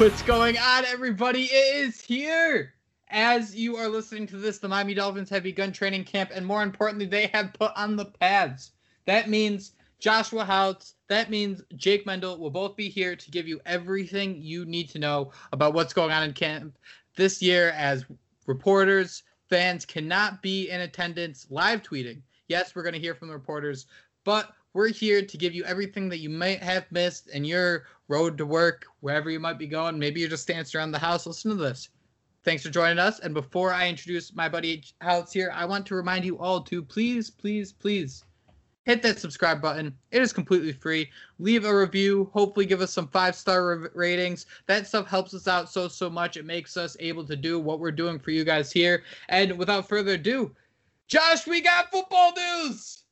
What's going on, everybody? It is here. As you are listening to this, the Miami Dolphins have begun training camp, and more importantly, they have put on the pads. That means Joshua Houtz, that means Jake Mendel will both be here to give you everything you need to know about what's going on in camp this year as reporters, fans cannot be in attendance live tweeting. Yes, we're going to hear from the reporters, but we're here to give you everything that you might have missed in your road to work, wherever you might be going. Maybe you're just dancing around the house. Listen to this. Thanks for joining us. And before I introduce my buddy Alex here, I want to remind you all to please, please, please hit that subscribe button. It is completely free. Leave a review. Hopefully, give us some five star ratings. That stuff helps us out so, so much. It makes us able to do what we're doing for you guys here. And without further ado, Josh, we got football news.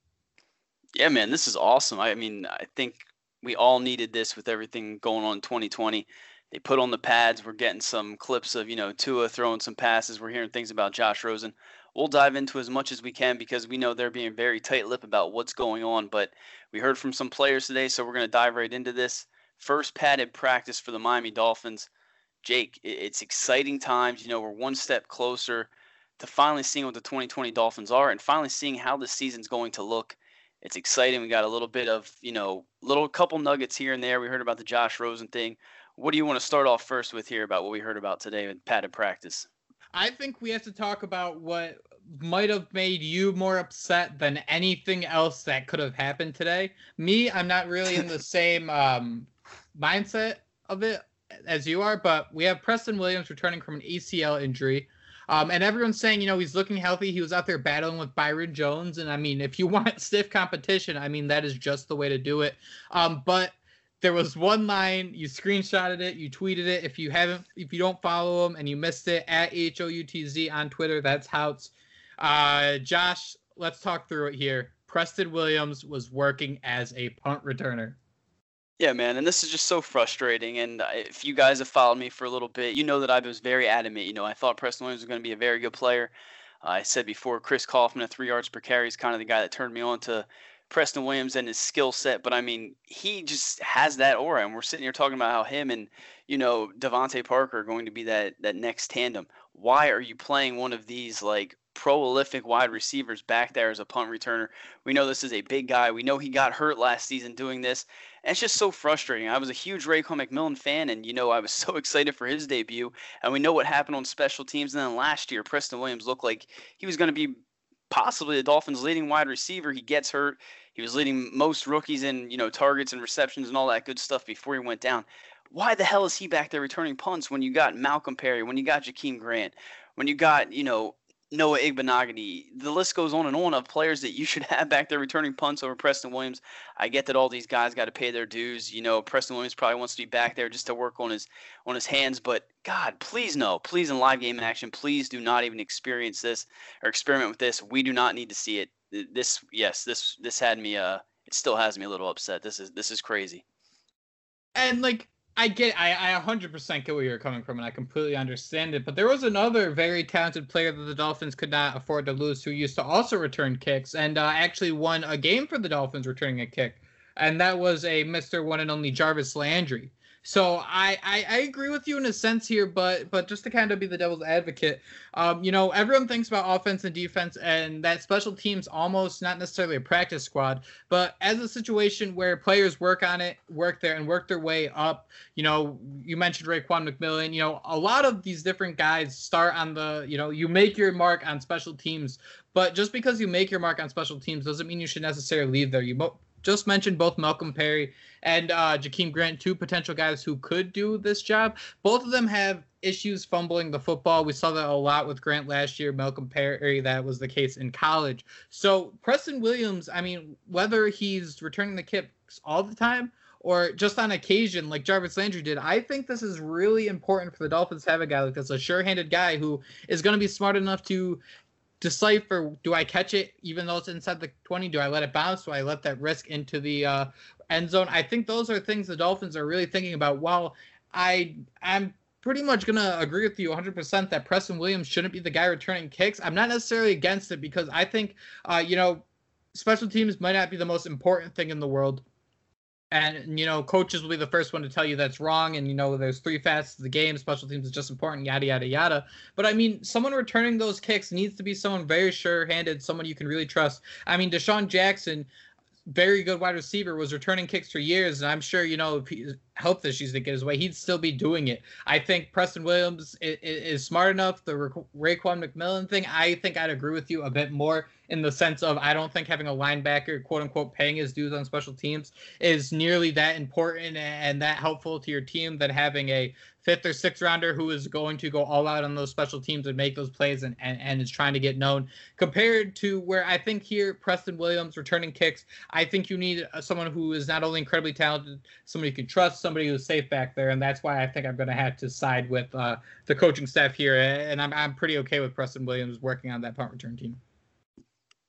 Yeah, man, this is awesome. I mean, I think we all needed this with everything going on in 2020. They put on the pads. We're getting some clips of, you know, Tua throwing some passes. We're hearing things about Josh Rosen. We'll dive into as much as we can because we know they're being very tight-lipped about what's going on. But we heard from some players today, so we're going to dive right into this. First padded practice for the Miami Dolphins. Jake, it's exciting times. You know, we're one step closer to finally seeing what the 2020 Dolphins are and finally seeing how the season's going to look it's exciting. We got a little bit of, you know, little couple nuggets here and there. We heard about the Josh Rosen thing. What do you want to start off first with here about what we heard about today with padded practice? I think we have to talk about what might have made you more upset than anything else that could have happened today. Me, I'm not really in the same um, mindset of it as you are, but we have Preston Williams returning from an ACL injury. Um, and everyone's saying, you know, he's looking healthy. He was out there battling with Byron Jones. And I mean, if you want stiff competition, I mean, that is just the way to do it. Um, but there was one line, you screenshotted it, you tweeted it. If you haven't, if you don't follow him and you missed it, at H-O-U-T-Z on Twitter, that's how it's. Uh, Josh, let's talk through it here. Preston Williams was working as a punt returner. Yeah, man, and this is just so frustrating. And if you guys have followed me for a little bit, you know that I was very adamant. You know, I thought Preston Williams was going to be a very good player. Uh, I said before, Chris Kouffman at three yards per carry is kind of the guy that turned me on to Preston Williams and his skill set. But I mean, he just has that aura, and we're sitting here talking about how him and you know DeVante Parker are going to be that that next tandem. Why are you playing one of these like prolific wide receivers back there as a punt returner. We know this is a big guy. We know he got hurt last season doing this. And it's just so frustrating. I was a huge Raekwon McMillan fan, and you know I was so excited for his debut. And we know what happened on special teams. And then last year, Preston Williams looked like he was going to be possibly the Dolphins' leading wide receiver. He gets hurt. He was leading most rookies in, you know, targets and receptions and all that good stuff before he went down. Why the hell is he back there returning punts when you got Malcolm Perry, when you got Jakeem Grant, when you got, you know, Noah Igbinoghene. The list goes on and on of players that you should have back there returning punts over Preston Williams. I get that all these guys got to pay their dues. You know, Preston Williams probably wants to be back there just to work on his on his hands. But God, please no, please in live game action, please do not even experience this or experiment with this. We do not need to see it. This, yes, this this had me. Uh, it still has me a little upset. This is this is crazy. And like I get, I, I 100% get where you're coming from, and I completely understand it. But there was another very talented player that the Dolphins could not afford to lose, who used to also return kicks, and uh, actually won a game for the Dolphins returning a kick, and that was a Mr. One and Only Jarvis Landry. So I, I, I agree with you in a sense here, but but just to kind of be the devil's advocate, um, you know, everyone thinks about offense and defense, and that special teams almost not necessarily a practice squad, but as a situation where players work on it, work there, and work their way up. You know, you mentioned Raekwon McMillan. You know, a lot of these different guys start on the, you know, you make your mark on special teams, but just because you make your mark on special teams doesn't mean you should necessarily leave there. You just mentioned both Malcolm Perry and uh, Jakeem Grant, two potential guys who could do this job. Both of them have issues fumbling the football. We saw that a lot with Grant last year. Malcolm Perry, that was the case in college. So Preston Williams, I mean, whether he's returning the kicks all the time or just on occasion, like Jarvis Landry did, I think this is really important for the Dolphins to have a guy like this, a sure-handed guy who is going to be smart enough to decipher do I catch it even though it's inside the 20? Do I let it bounce? Do I let that risk into the uh, end zone? I think those are things the Dolphins are really thinking about. While I I'm pretty much gonna agree with you 100% that Preston Williams shouldn't be the guy returning kicks. I'm not necessarily against it because I think uh, you know special teams might not be the most important thing in the world and you know coaches will be the first one to tell you that's wrong. And you know there's three facets of the game. Special teams is just important yada yada yada. But i mean someone returning those kicks needs to be someone very sure-handed someone you can really trust. I mean desean jackson very good wide receiver was returning kicks for years. And i'm sure you know if he helped the issues to get his way he'd still be doing it. I think preston williams is, is smart enough the Ra- raekwon mcmillan thing i think i'd agree with you a bit more in the sense of I don't think having a linebacker, quote unquote, paying his dues on special teams is nearly that important and that helpful to your team than having a fifth or sixth rounder who is going to go all out on those special teams and make those plays and, and, and is trying to get known compared to where I think here Preston Williams returning kicks. I think you need someone who is not only incredibly talented, somebody you can trust, somebody who's safe back there. And that's why I think I'm going to have to side with uh, the coaching staff here. And I'm, I'm pretty okay with Preston Williams working on that punt return team.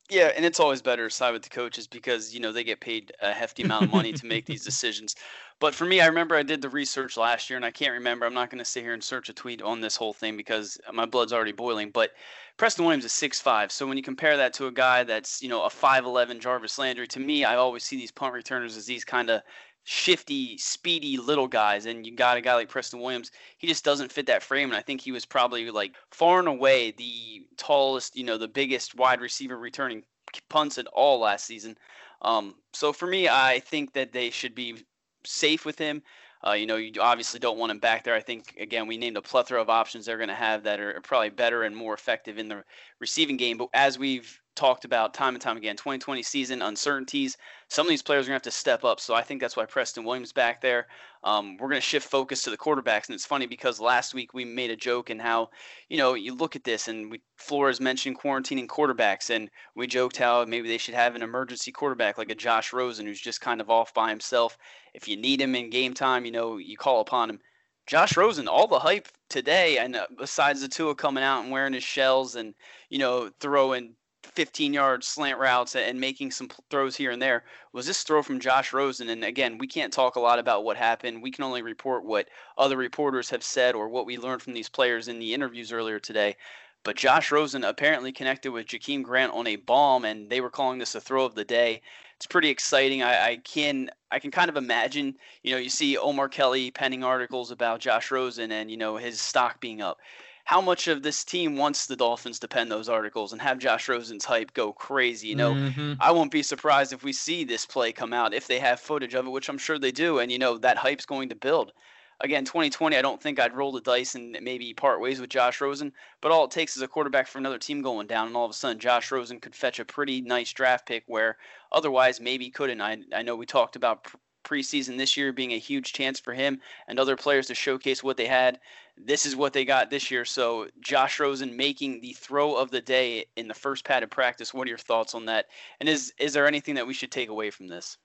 Yeah, and it's always better to side with the coaches because you know they get paid a hefty amount of money to make these decisions. But for me, I remember I did the research last year, and I can't remember. I'm not going to sit here and search a tweet on this whole thing because my blood's already boiling. But Preston Williams is six five, so when you compare that to a guy that's you know a 5'11 Jarvis Landry, to me, I always see these punt returners as these kind of shifty, speedy little guys, and you got a guy like Preston Williams. He just doesn't fit that frame, and I think he was probably like far and away the tallest, you know, the biggest wide receiver returning punts at all last season. Um, so for me, I think that they should be safe with him. Uh, you know, you obviously don't want him back there. I think again, we named a plethora of options they're going to have that are probably better and more effective in the receiving game. But as we've talked about time and time again. 2020 season uncertainties. Some of these players are going to have to step up. So I think that's why Preston Williams back there. Um, we're going to shift focus to the quarterbacks, and it's funny because last week we made a joke and how, you know, you look at this and we Flores mentioned quarantining quarterbacks, and we joked how maybe they should have an emergency quarterback like a Josh Rosen who's just kind of off by himself. If you need him in game time, you know, you call upon him. Josh Rosen, all the hype today, and uh, besides the Tua coming out and wearing his shells and you know throwing 15 yard slant routes and making some throws here and there was this throw from Josh Rosen. And again, we can't talk a lot about what happened. We can only report what other reporters have said or what we learned from these players in the interviews earlier today. But Josh Rosen apparently connected with Jakeem Grant on a bomb, and they were calling this a throw of the day. It's pretty exciting. I, I can I can kind of imagine. You know, you see Omar Kelly penning articles about Josh Rosen and you know his stock being up how much of this team wants the Dolphins to pen those articles and have Josh Rosen's hype go crazy. You know, mm-hmm. I won't be surprised if we see this play come out if they have footage of it, which I'm sure they do, and you know that hype's going to build. again, 2020, I don't think I'd roll the dice and maybe part ways with Josh Rosen. But all it takes is a quarterback for another team going down, and all of a sudden, Josh Rosen could fetch a pretty nice draft pick where otherwise maybe couldn't. I, I know we talked about preseason this year being a huge chance for him and other players to showcase what they had. This is what they got this year. So Josh Rosen making the throw of the day in the first padded practice. What are your thoughts on that? And is is there anything that we should take away from this?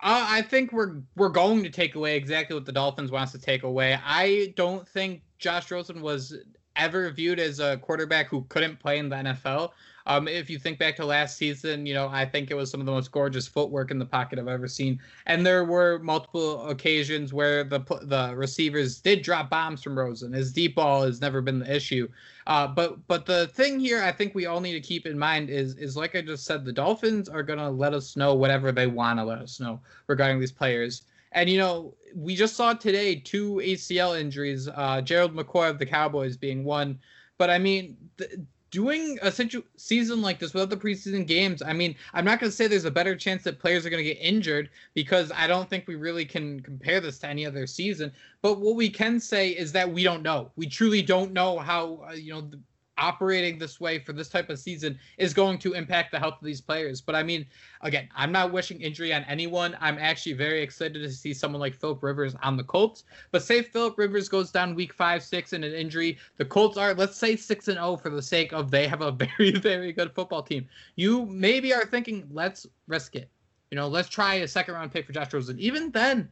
Uh, I think we're we're going to take away exactly what the Dolphins wants to take away. I don't think Josh Rosen was ever viewed as a quarterback who couldn't play in the NFL. Um, if you think back to last season, you know, I think it was some of the most gorgeous footwork in the pocket I've ever seen. And there were multiple occasions where the the receivers did drop bombs from Rosen. His deep ball has never been the issue. Uh, but but the thing here, I think we all need to keep in mind is is like I just said, the Dolphins are gonna let us know whatever they want to let us know regarding these players. And you know, we just saw today two ACL injuries. Uh, Gerald McCoy of the Cowboys being one. But I mean, th- doing a situ- season like this without the preseason games, I mean, I'm not going to say there's a better chance that players are going to get injured because I don't think we really can compare this to any other season. But what we can say is that we don't know. We truly don't know how, uh, you know, the, operating this way for this type of season is going to impact the health of these players. But I mean, again, I'm not wishing injury on anyone. I'm actually very excited to see someone like Philip Rivers on the Colts. But say Philip Rivers goes down week five, six in an injury, the Colts are let's say six and zero oh for the sake of they have a very, very good football team. You maybe are thinking, let's risk it. You know, let's try a second round pick for Josh Rosen. Even then,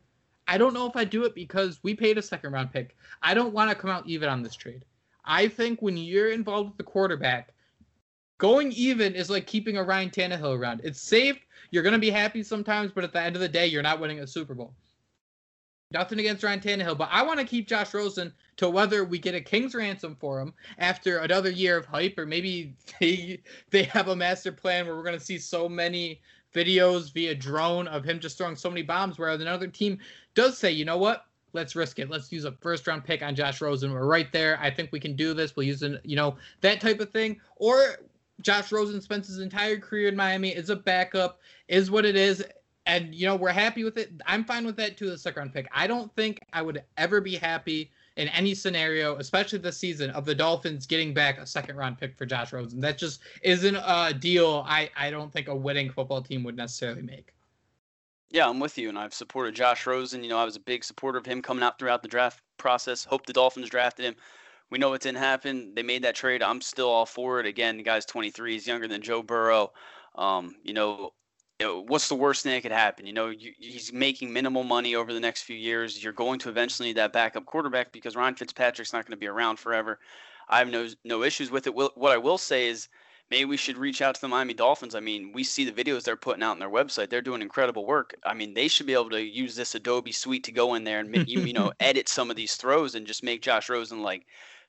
I don't know if I do it because we paid a second round pick. I don't want to come out even on this trade. I think when you're involved with the quarterback, going even is like keeping a Ryan Tannehill around. It's safe. You're gonna be happy sometimes, but at the end of the day, you're not winning a Super Bowl. Nothing against Ryan Tannehill, but I want to keep Josh Rosen to whether we get a king's ransom for him after another year of hype, or maybe they they have a master plan where we're gonna see so many videos via drone of him just throwing so many bombs, where another team does say, you know what, let's risk it. Let's use a first round pick on Josh Rosen. We're right there. I think we can do this. We'll use an, you know, that type of thing. Or Josh Rosen spends his entire career in Miami, is a backup, is what it is. And, you know, we're happy with it. I'm fine with that too, the second round pick. I don't think I would ever be happy in any scenario, especially this season, of the Dolphins getting back a second round pick for Josh Rosen. That just isn't a deal I, I don't think a winning football team would necessarily make. Yeah, I'm with you, and I've supported Josh Rosen. You know, I was a big supporter of him coming out throughout the draft process. Hope the Dolphins drafted him. We know it didn't happen. They made that trade. I'm still all for it. Again, the guy's 23. He's younger than Joe Burrow. Um, you know, what's the worst thing that could happen? You know, you, he's making minimal money over the next few years. You're going to eventually need that backup quarterback because Ryan Fitzpatrick's not going to be around forever. I have no no issues with it. What I will say is maybe we should reach out to the Miami Dolphins. I mean, we see the videos they're putting out on their website. They're doing incredible work. I mean, they should be able to use this Adobe suite to go in there and you, you know edit some of these throws and just make Josh Rosen like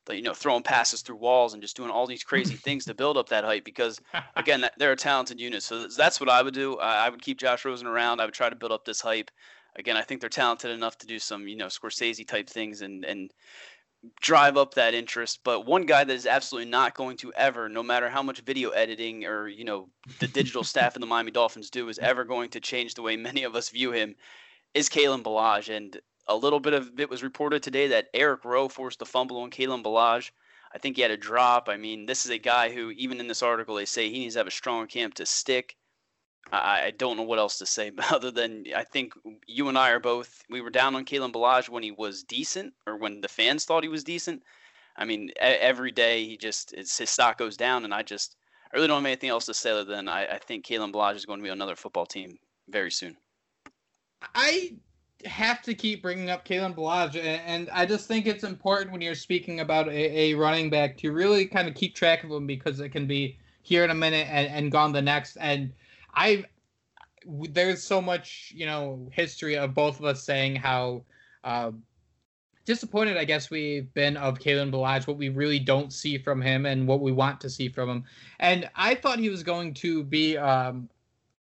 you know throwing passes through walls and just doing all these crazy things to build up that hype because again they're a talented unit so that's what i would do i would keep josh rosen around i would try to build up this hype again i think they're talented enough to do some you know scorsese type things and and drive up that interest. But one guy that is absolutely not going to ever, no matter how much video editing or you know the digital staff in the Miami Dolphins do, is ever going to change the way many of us view him, is Kalen Ballage. And a little bit of it was reported today that Eric Rowe forced a fumble on Kalen Ballage. I think he had a drop. I mean, this is a guy who, even in this article, they say he needs to have a strong camp to stick. I, I don't know what else to say other than I think you and I are both we were down on Kalen Ballage when he was decent or when the fans thought he was decent. I mean, every day he just his stock goes down, and I just I really don't have anything else to say other than I, I think Kalen Ballage is going to be another football team very soon. I have to keep bringing up Kalen Ballage, and I just think it's important when you're speaking about a, a running back to really kind of keep track of him because it can be here in a minute and, and gone the next. And I there's so much you know history of both of us saying how uh, disappointed I guess we've been of Kalen Ballage, what we really don't see from him and what we want to see from him. And I thought he was going to be um,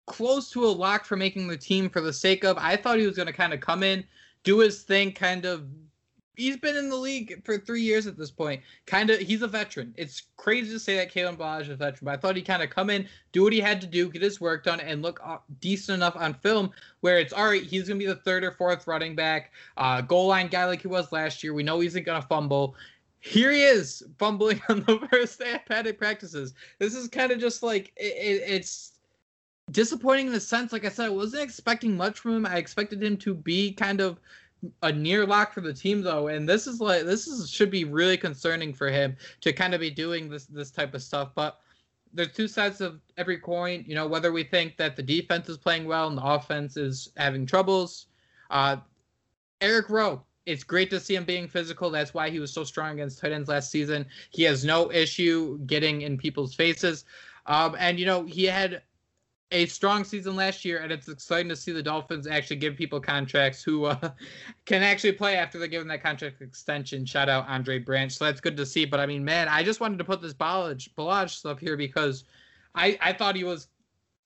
close to a lock for making the team for the sake of. I thought he was going to kind of come in, do his thing, kind of he's been in the league for three years at this point. Kind of, he's a veteran. It's crazy to say that Kalen Ballage is a veteran, but I thought he kind of come in, do what he had to do, get his work done, and look uh, decent enough on film where it's all right. He's gonna be the third or fourth running back, uh, goal line guy like he was last year. We know he's not gonna fumble. Here he is fumbling on the first day of padded practices. This is kind of just like it, it, it's disappointing in the sense, like I said, I wasn't expecting much from him. I expected him to be kind of a near lock for the team though and this is like this is should be really concerning for him to kind of be doing this this type of stuff but there's two sides of every coin you know whether we think that the defense is playing well and the offense is having troubles uh eric rowe it's great to see him being physical that's why he was so strong against tight ends last season he has no issue getting in people's faces um and you know he had a strong season last year, and it's exciting to see the Dolphins actually give people contracts who uh, can actually play after they're given that contract extension. Shout out Andre Branch. So that's good to see. But I mean, man, I just wanted to put this Ballage, Ballage stuff here because I, I thought he was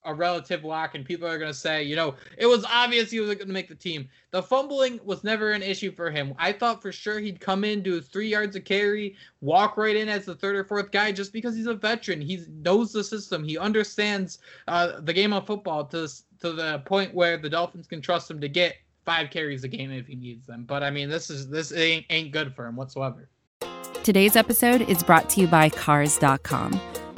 a relative lock, and people are going to say, you know, it was obvious he was going to make the team. The fumbling was never an issue for him. I thought for sure he'd come in, do three yards of carry, walk right in as the third or fourth guy, just because he's a veteran. He knows the system. He understands uh, the game of football to to the point where the Dolphins can trust him to get five carries a game if he needs them. But I mean, this is this ain't ain't good for him whatsoever. Today's episode is brought to you by Cars.com.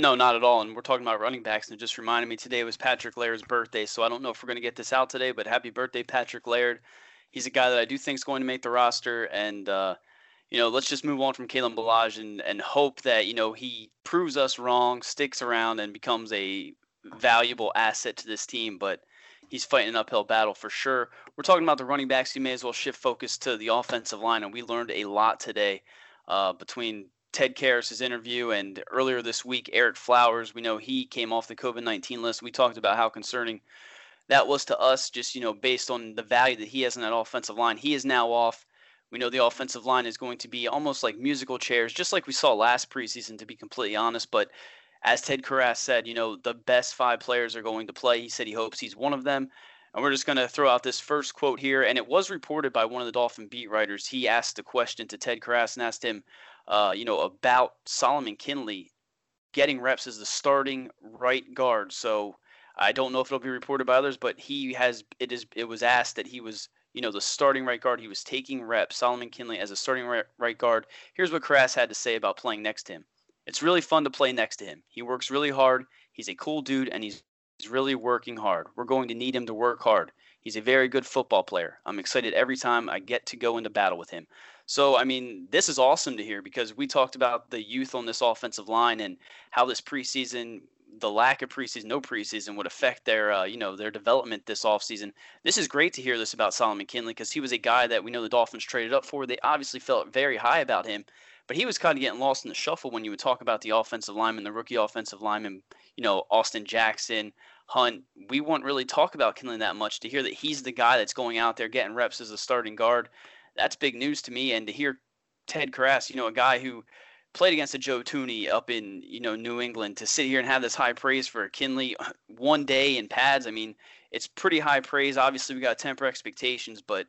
No, not at all. And we're talking about running backs, and it just reminded me today was Patrick Laird's birthday. So I don't know if we're going to get this out today, but happy birthday, Patrick Laird. He's a guy that I do think is going to make the roster. And, uh, you know, let's just move on from Kalen Ballage and, and hope that, you know, he proves us wrong, sticks around, and becomes a valuable asset to this team. But he's fighting an uphill battle for sure. We're talking about the running backs. You may as well shift focus to the offensive line. And we learned a lot today uh, between Ted Karras' interview, and earlier this week, Ereck Flowers. We know he came off the COVID 19 list. We talked about how concerning that was to us, just, you know, based on the value that he has in that offensive line. He is now off. We know the offensive line is going to be almost like musical chairs, just like we saw last preseason, to be completely honest. But as Ted Karras said, you know, the best five players are going to play. He said he hopes he's one of them. And we're just going to throw out this first quote here. And it was reported by one of the Dolphin beat writers. He asked a question to Ted Karras and asked him, uh, you know, about Solomon Kindley getting reps as the starting right guard. So I don't know if it'll be reported by others, but he has it is it was asked that he was you know the starting right guard. He was taking reps. Solomon Kindley as a starting right, guard. Here's what Karras had to say about playing next to him. It's really fun to play next to him. He works really hard. He's a cool dude, and he's he's really working hard. We're going to need him to work hard. He's a very good football player. I'm excited every time I get to go into battle with him. So, I mean, this is awesome to hear because we talked about the youth on this offensive line and how this preseason, the lack of preseason, no preseason would affect their, uh, you know, their development this offseason. This is great to hear this about Solomon Kindley because he was a guy that we know the Dolphins traded up for. They obviously felt very high about him, but he was kind of getting lost in the shuffle when you would talk about the offensive lineman, the rookie offensive lineman, you know, Austin Jackson, Hunt. We won't really talk about Kindley that much. To hear that he's the guy that's going out there getting reps as a starting guard that's big news to me. And to hear Ted Karras, you know, a guy who played against a Joe Thuney up in you know New England, to sit here and have this high praise for Kindley one day in pads. I mean, it's pretty high praise. Obviously, we got to temper expectations, but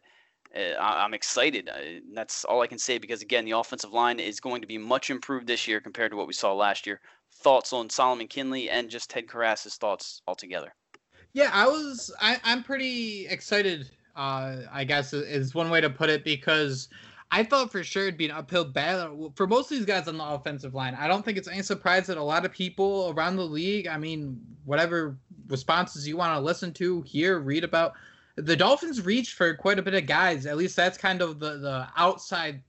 uh, I'm excited. That's all I can say because again, the offensive line is going to be much improved this year compared to what we saw last year. Thoughts on Solomon Kindley and just Ted Karras' thoughts altogether. Yeah, I was. I, I'm pretty excited uh, I guess is one way to put it because I thought for sure it'd be an uphill battle for most of these guys on the offensive line. I don't think it's any surprise that a lot of people around the league, I mean, whatever responses you want to listen to, hear, read about, the Dolphins reached for quite a bit of guys. At least that's kind of the, the outside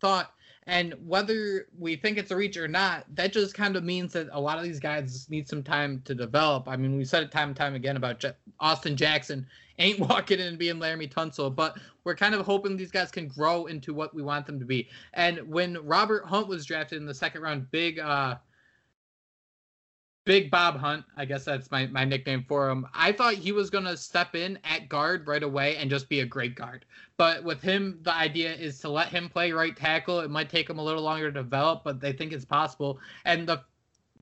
thought. And whether we think it's a reach or not, that just kind of means that a lot of these guys need some time to develop. I mean, we said it time and time again about Austin Jackson ain't walking in and being Laremy Tunsil, but we're kind of hoping these guys can grow into what we want them to be. And when Robert Hunt was drafted in the second round, big uh Big Bob Hunt, I guess that's my, my nickname for him. I thought he was going to step in at guard right away and just be a great guard. But with him, the idea is to let him play right tackle. It might take him a little longer to develop, but they think it's possible. And the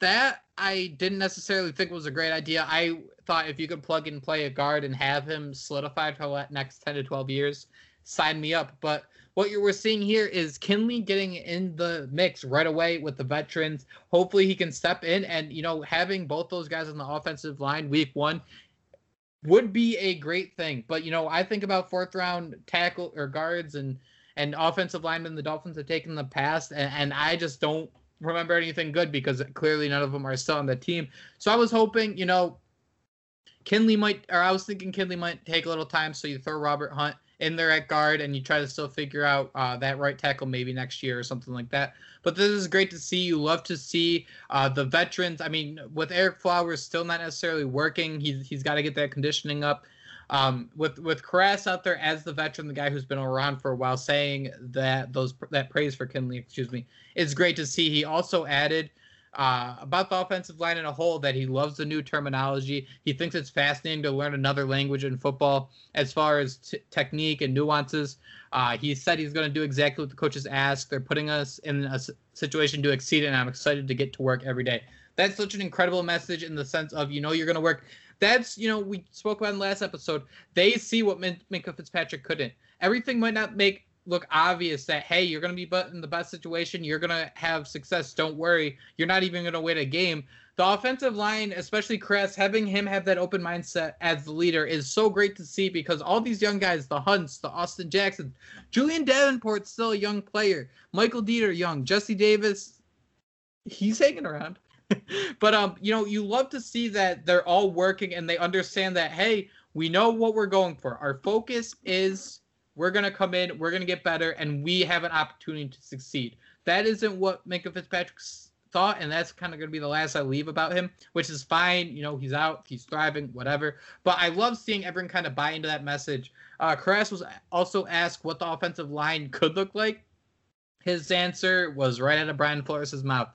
that I didn't necessarily think was a great idea. I thought if you could plug and play a guard and have him solidified for the next 10 to 12 years, sign me up. But what you were seeing here is Kindley getting in the mix right away with the veterans. Hopefully he can step in and you know having both those guys on the offensive line week one would be a great thing. But you know I think about fourth round tackle or guards and and offensive linemen the Dolphins have taken in the past and, and I just don't remember anything good because clearly none of them are still on the team. So I was hoping you know Kindley might or I was thinking Kindley might take a little time so you throw Robert Hunt in there at guard and you try to still figure out uh, that right tackle maybe next year or something like that. But this is great to see. You love to see uh, the veterans. I mean, with Ereck Flowers still not necessarily working, he's he's got to get that conditioning up. Um, with with Karras out there as the veteran, the guy who's been around for a while, saying that those that praise for Kindley, excuse me, it's great to see. He also added uh, about the offensive line in a whole that he loves the new terminology. He thinks it's fascinating to learn another language in football as far as t- technique and nuances. Uh, he said he's going to do exactly what the coaches ask. They're putting us in a situation to exceed and I'm excited to get to work every day. That's such an incredible message in the sense of you know you're going to work. That's you know we spoke about in the last episode. They see what Min- Minkah Fitzpatrick couldn't. Everything might not make look obvious that hey you're going to be but in the best situation you're going to have success don't worry you're not even going to win a game. The offensive line especially chris having him have that open mindset as the leader is so great to see because all these young guys the hunts the austin jackson julian davenport's still a young player michael Deiter young jesse davis he's hanging around. But um you know you love to see that they're all working and they understand that hey we know what we're going for. Our focus is we're going to come in, we're going to get better, and we have an opportunity to succeed. That isn't what Minkah Fitzpatrick thought, and that's kind of going to be the last I leave about him, which is fine. You know, he's out, he's thriving, whatever. But I love seeing everyone kind of buy into that message. Uh, Karras was also asked what the offensive line could look like. His answer was right out of Brian Flores' mouth.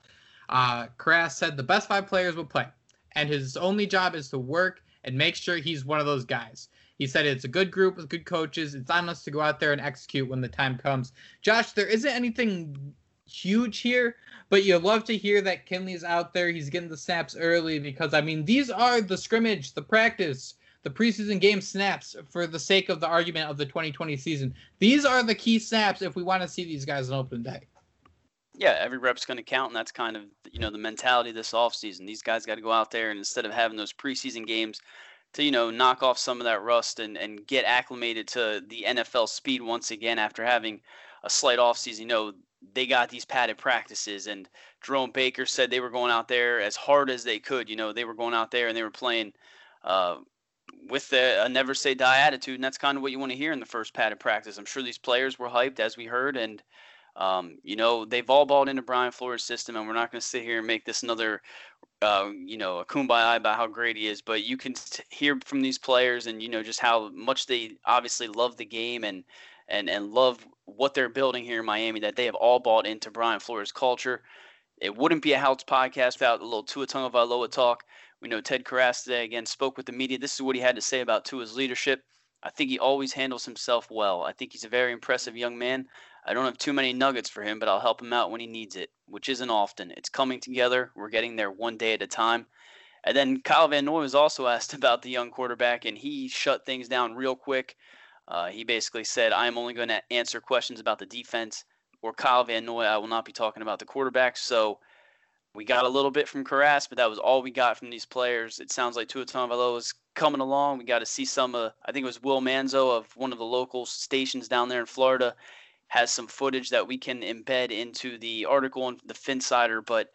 Uh, Karras said the best five players will play, and his only job is to work and make sure he's one of those guys. He said it's a good group with good coaches. It's on us to go out there and execute when the time comes. Josh, there isn't anything huge here, but you love to hear that Kindley's out there. He's getting the snaps early because I mean these are the scrimmage, the practice, the preseason game snaps for the sake of the argument of the 2020 season. These are the key snaps if we want to see these guys on open day. Yeah, every rep's going to count, and that's kind of you know the mentality this offseason. These guys got to go out there and instead of having those preseason games to you know knock off some of that rust and, and get acclimated to the NFL speed once again after having a slight offseason. You know they got these padded practices, and Jerome Baker said they were going out there as hard as they could. You know they were going out there and they were playing uh, with the, a never say die attitude, and that's kind of what you want to hear in the first padded practice. I'm sure these players were hyped as we heard, and um, you know, they've all bought into Brian Flores' system, and we're not going to sit here and make this another uh, you know, a kumbaya about how great he is, but you can t- hear from these players and you know just how much they obviously love the game and and and love what they're building here in Miami. That they have all bought into Brian Flores' culture. It wouldn't be a Houtz podcast without a little Tua Tagovailoa talk. We know Ted Karras today again spoke with the media. This is what he had to say about Tua's leadership. I think he always handles himself well. I think he's a very impressive young man. I don't have too many nuggets for him, but I'll help him out when he needs it, which isn't often. It's coming together. We're getting there one day at a time. And then Kyle Van Noy was also asked about the young quarterback, and he shut things down real quick. Uh, he basically said, I'm only going to answer questions about the defense or Kyle Van Noy. I will not be talking about the quarterback. So we got a little bit from Karras, but that was all we got from these players. It sounds like Tua is coming along. We got to see some, uh, I think it was Will Manso of one of the local stations down there in Florida has some footage that we can embed into the article on the Phinsider, but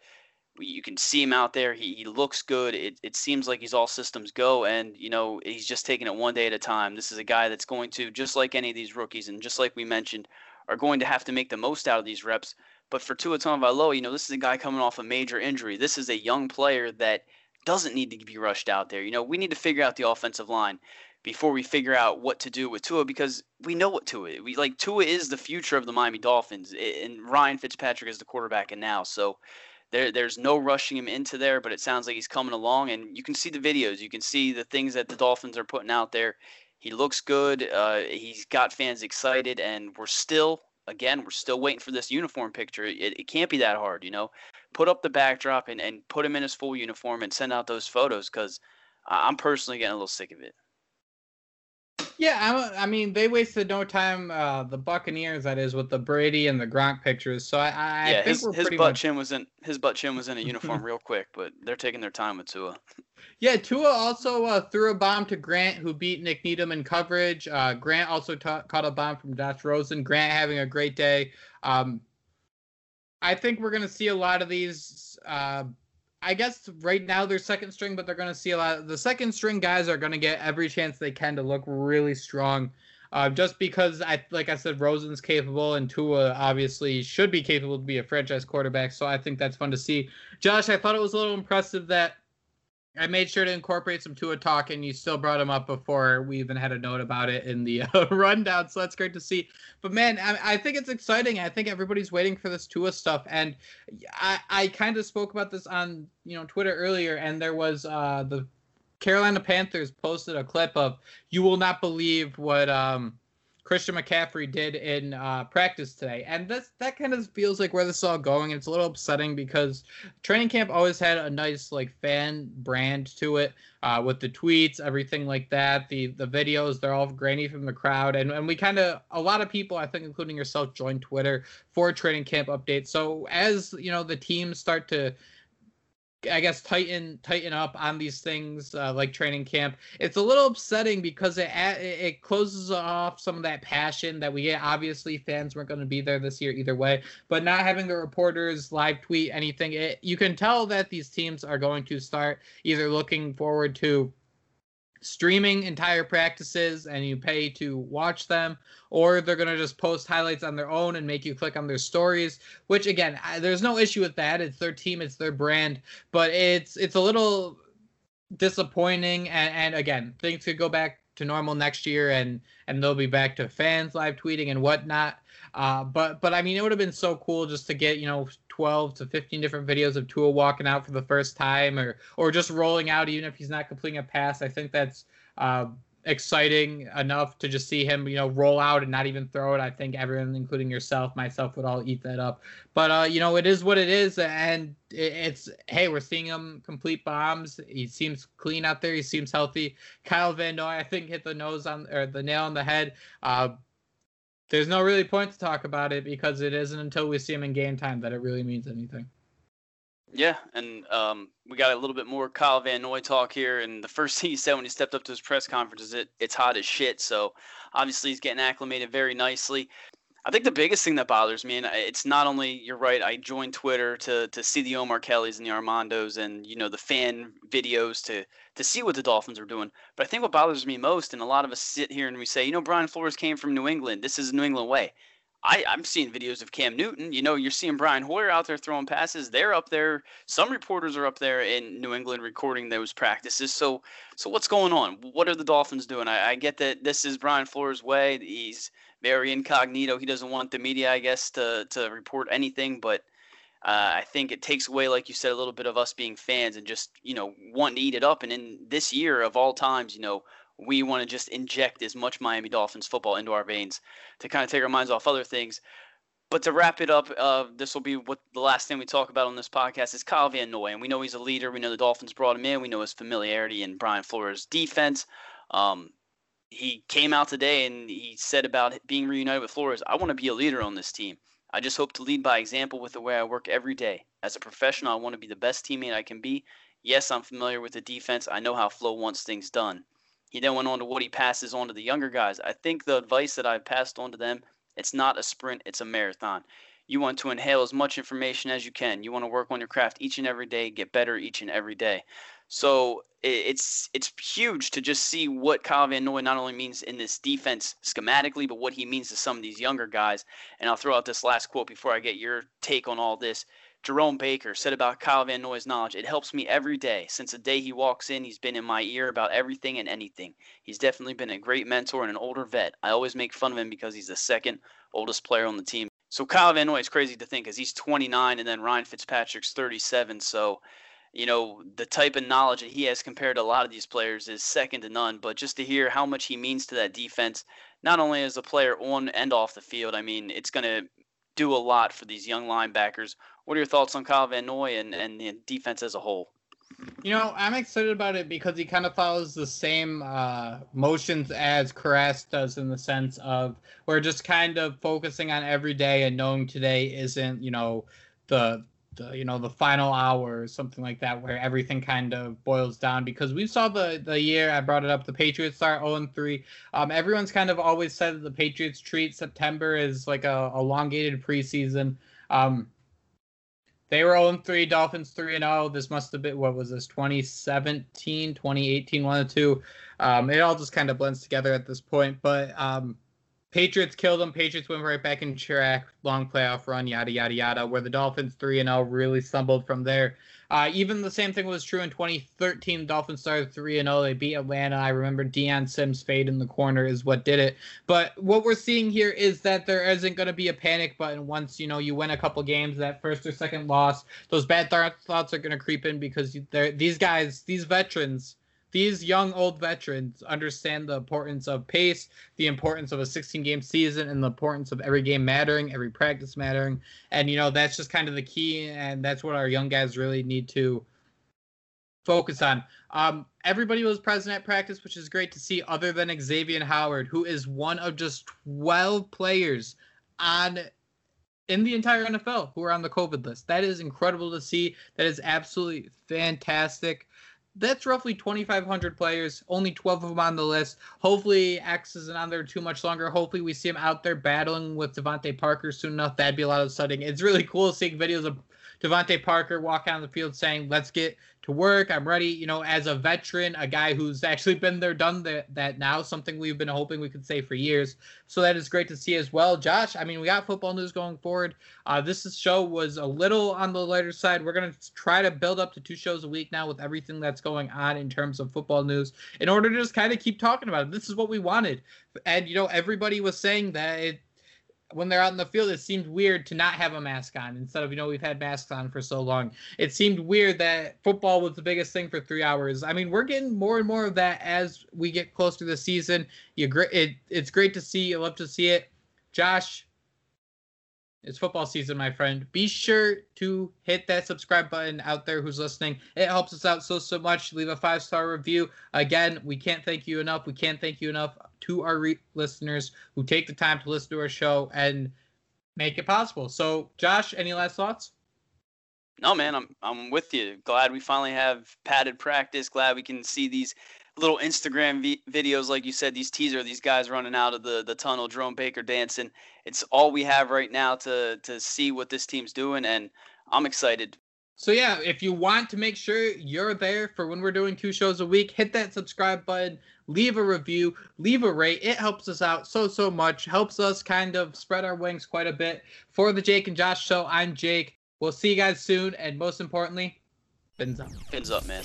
you can see him out there. He, he looks good. It, it seems like he's all systems go, and you know he's just taking it one day at a time. This is a guy that's going to, just like any of these rookies, and just like we mentioned, are going to have to make the most out of these reps. But for Tua Tagovailoa, you know, this is a guy coming off a major injury. This is a young player that doesn't need to be rushed out there. You know, we need to figure out the offensive line before we figure out what to do with Tua because we know what Tua is. We like Tua is the future of the Miami Dolphins, and Ryan Fitzpatrick is the quarterback and now. So there, there's no rushing him into there, but it sounds like he's coming along, and you can see the videos. You can see the things that the Dolphins are putting out there. He looks good. Uh, he's got fans excited, and we're still, again, we're still waiting for this uniform picture. It, it can't be that hard, you know. Put up the backdrop and, and put him in his full uniform and send out those photos because I'm personally getting a little sick of it. Yeah, I'm, i mean, they wasted no time. Uh, the Buccaneers, that is, with the Brady and the Gronk pictures. So I, I yeah, think his, we're his butt much... chin was in his butt chin was in a uniform real quick, but they're taking their time with Tua. Yeah, Tua also uh, threw a bomb to Grant, who beat Nik Needham in coverage. Uh, Grant also ta- caught a bomb from Josh Rosen. Grant having a great day. Um, I think we're going to see a lot of these uh, I guess right now they're second string, but they're going to see a lot. The second string guys are going to get every chance they can to look really strong. Uh, just because I, like I said, Rosen's capable and Tua obviously should be capable to be a franchise quarterback. So I think that's fun to see. Josh, I thought it was a little impressive that I made sure to incorporate some Tua talk, and you still brought him up before we even had a note about it in the uh, rundown. So that's great to see. But man, I, I, think it's exciting. I think everybody's waiting for this Tua stuff, and I, I kind of spoke about this on you know Twitter earlier, and there was uh, the Carolina Panthers posted a clip of "You will not believe what." Um, Christian McCaffrey did in uh, practice today, and that's that kind of feels like where this is all going. It's a little upsetting because training camp always had a nice like fan brand to it, uh, with the tweets, everything like that. The the videos, they're all grainy from the crowd, and and we kind of a lot of people, I think, including yourself, joined Twitter for training camp updates. So as you know, the teams start to I guess tighten tighten up on these things uh, like training camp. It's a little upsetting because it it closes off some of that passion that we get. Obviously, fans weren't going to be there this year either way, but not having the reporters live tweet anything, it, you can tell that these teams are going to start either looking forward to streaming entire practices and you pay to watch them, or they're going to just post highlights on their own and make you click on their stories. Which again, I, there's no issue with that. It's their team, it's their brand, but it's it's a little disappointing. And, and again, things could go back to normal next year, and and they'll be back to fans live tweeting and whatnot. Uh, but but I mean, it would have been so cool just to get you know 12 to 15 different videos of Tua walking out for the first time, or or just rolling out even if he's not completing a pass. I think that's uh, exciting enough to just see him, you know, roll out and not even throw it. I think everyone, including yourself, myself, would all eat that up. But uh, you know, it is what it is, and it's hey, we're seeing him complete bombs. He seems clean out there. He seems healthy. Kyle Van Noy, I think, hit the nose on or the nail on the head. Uh, there's no really point to talk about it because it isn't until we see him in game time that it really means anything. Yeah, and um, we got a little bit more Kyle Van Noy talk here. And the first thing he said when he stepped up to his press conference is it it's hot as shit. So obviously he's getting acclimated very nicely. I think the biggest thing that bothers me, and it's not only you're right. I joined Twitter to to see the Omar Kellys and the Armandos, and you know the fan videos to to see what the Dolphins are doing. But I think what bothers me most, and a lot of us sit here and we say, you know, Brian Flores came from New England. This is New England way. I, I'm seeing videos of Cam Newton. You know, you're seeing Brian Hoyer out there throwing passes. They're up there. Some reporters are up there in New England recording those practices. So, so what's going on? What are the Dolphins doing? I, I get that this is Brian Flores' way. He's very incognito. He doesn't want the media, I guess, to to report anything. But uh, I think it takes away, like you said, a little bit of us being fans and just you know wanting to eat it up. And in this year of all times, you know, we want to just inject as much Miami Dolphins football into our veins to kind of take our minds off other things. But to wrap it up, uh, this will be what the last thing we talk about on this podcast is Kyle Van Noy, and we know he's a leader. We know the Dolphins brought him in. We know his familiarity in Brian Flores' defense. Um, he came out today and he said about being reunited with Flores. I want to be a leader on this team. I just hope to lead by example with the way I work every day. As a professional, I want to be the best teammate I can be. Yes, I'm familiar with the defense. I know how Flo wants things done. He then went on to what he passes on to the younger guys. I think the advice that I've passed on to them, it's not a sprint, it's a marathon. you want to inhale as much information as you can. You want to work on your craft each and every day, get better each and every day. So it's it's huge to just see what Kyle Van Noy not only means in this defense schematically, but what he means to some of these younger guys. And I'll throw out this last quote before I get your take on all this. Jerome Baker said about Kyle Van Noy's knowledge, it helps me every day. Since the day he walks in, he's been in my ear about everything and anything. He's definitely been a great mentor and an older vet. I always make fun of him because he's the second oldest player on the team. So Kyle Van Noy is crazy to think because he's 29 and then Ryan Fitzpatrick's 37. So you know, the type of knowledge that he has compared to a lot of these players is second to none. But just to hear how much he means to that defense, not only as a player on and off the field, I mean, it's going to do a lot for these young linebackers. What are your thoughts on Kyle Van Noy and, and the defense as a whole? You know, I'm excited about it because he kind of follows the same uh, motions as Karras does in the sense of we're just kind of focusing on every day and knowing today isn't, you know, the the you know the final hour or something like that where everything kind of boils down because we saw the the year I brought it up the Patriots start 0 and 3 um everyone's kind of always said that the Patriots treat September as like a elongated preseason. Um they were 0 and 3 Dolphins 3 and 0 this must have been what was this 2017 2018 one or two. Um it all just kind of blends together at this point. But um Patriots killed them. Patriots went right back in track. Long playoff run, yada yada yada. Where the Dolphins three and zero oh really stumbled from there. Uh, even the same thing was true in 2013. The Dolphins started three and zero. Oh. They beat Atlanta. I remember Dion Sims fade in the corner is what did it. But what we're seeing here is that there isn't going to be a panic button once you know you win a couple games. That first or second loss, those bad th- thoughts are going to creep in because these guys, these veterans these young old veterans understand the importance of pace, the importance of a 16 game season, and the importance of every game mattering, every practice mattering. And, you know, that's just kind of the key. And that's what our young guys really need to focus on. Um, everybody was present at practice, which is great to see, other than Xavier Howard, who is one of just 12 players on in the entire NFL who are on the COVID list. That is incredible to see. That is absolutely fantastic that's roughly 2,500 players, only 12 of them on the list. Hopefully, X isn't on there too much longer. Hopefully, we see him out there battling with DeVante Parker soon enough. That'd be a lot of studying. It's really cool seeing videos of DeVante Parker walk out on the field saying, "Let's get to work. I'm ready." You know, as a veteran, a guy who's actually been there, done that, that now, something we've been hoping we could say for years. So that is great to see as well. Josh, I mean, we got football news going forward. Uh, this show was a little on the lighter side. We're gonna try to build up to two shows a week now with everything that's going on in terms of football news, in order to just kind of keep talking about it. This is what we wanted, and you know, everybody was saying that it when they're out in the field, it seemed weird to not have a mask on instead of, you know, we've had masks on for so long. It seemed weird that football was the biggest thing for three hours. I mean, we're getting more and more of that as we get closer to the season. You it, it's great to see. I love to see it. Josh, it's football season, my friend. Be sure to hit that subscribe button out there who's listening. It helps us out so, so much. Leave a five star review. Again, we can't thank you enough. We can't thank you enough to our re- listeners who take the time to listen to our show and make it possible. So, Josh, any last thoughts? No, man, I'm I'm with you. Glad we finally have padded practice. Glad we can see these little Instagram videos, like you said, these teaser, these guys running out of the, the tunnel, Jerome Baker dancing. It's all we have right now to to see what this team's doing, and I'm excited. So yeah, if you want to make sure you're there for when we're doing two shows a week, hit that subscribe button, leave a review, leave a rate. It helps us out so so much. Helps us kind of spread our wings quite a bit. For the Jake and Josh show, I'm Jake. We'll see you guys soon, and most importantly, fins up. Fins up, man.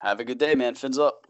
Have a good day, man. Fins up.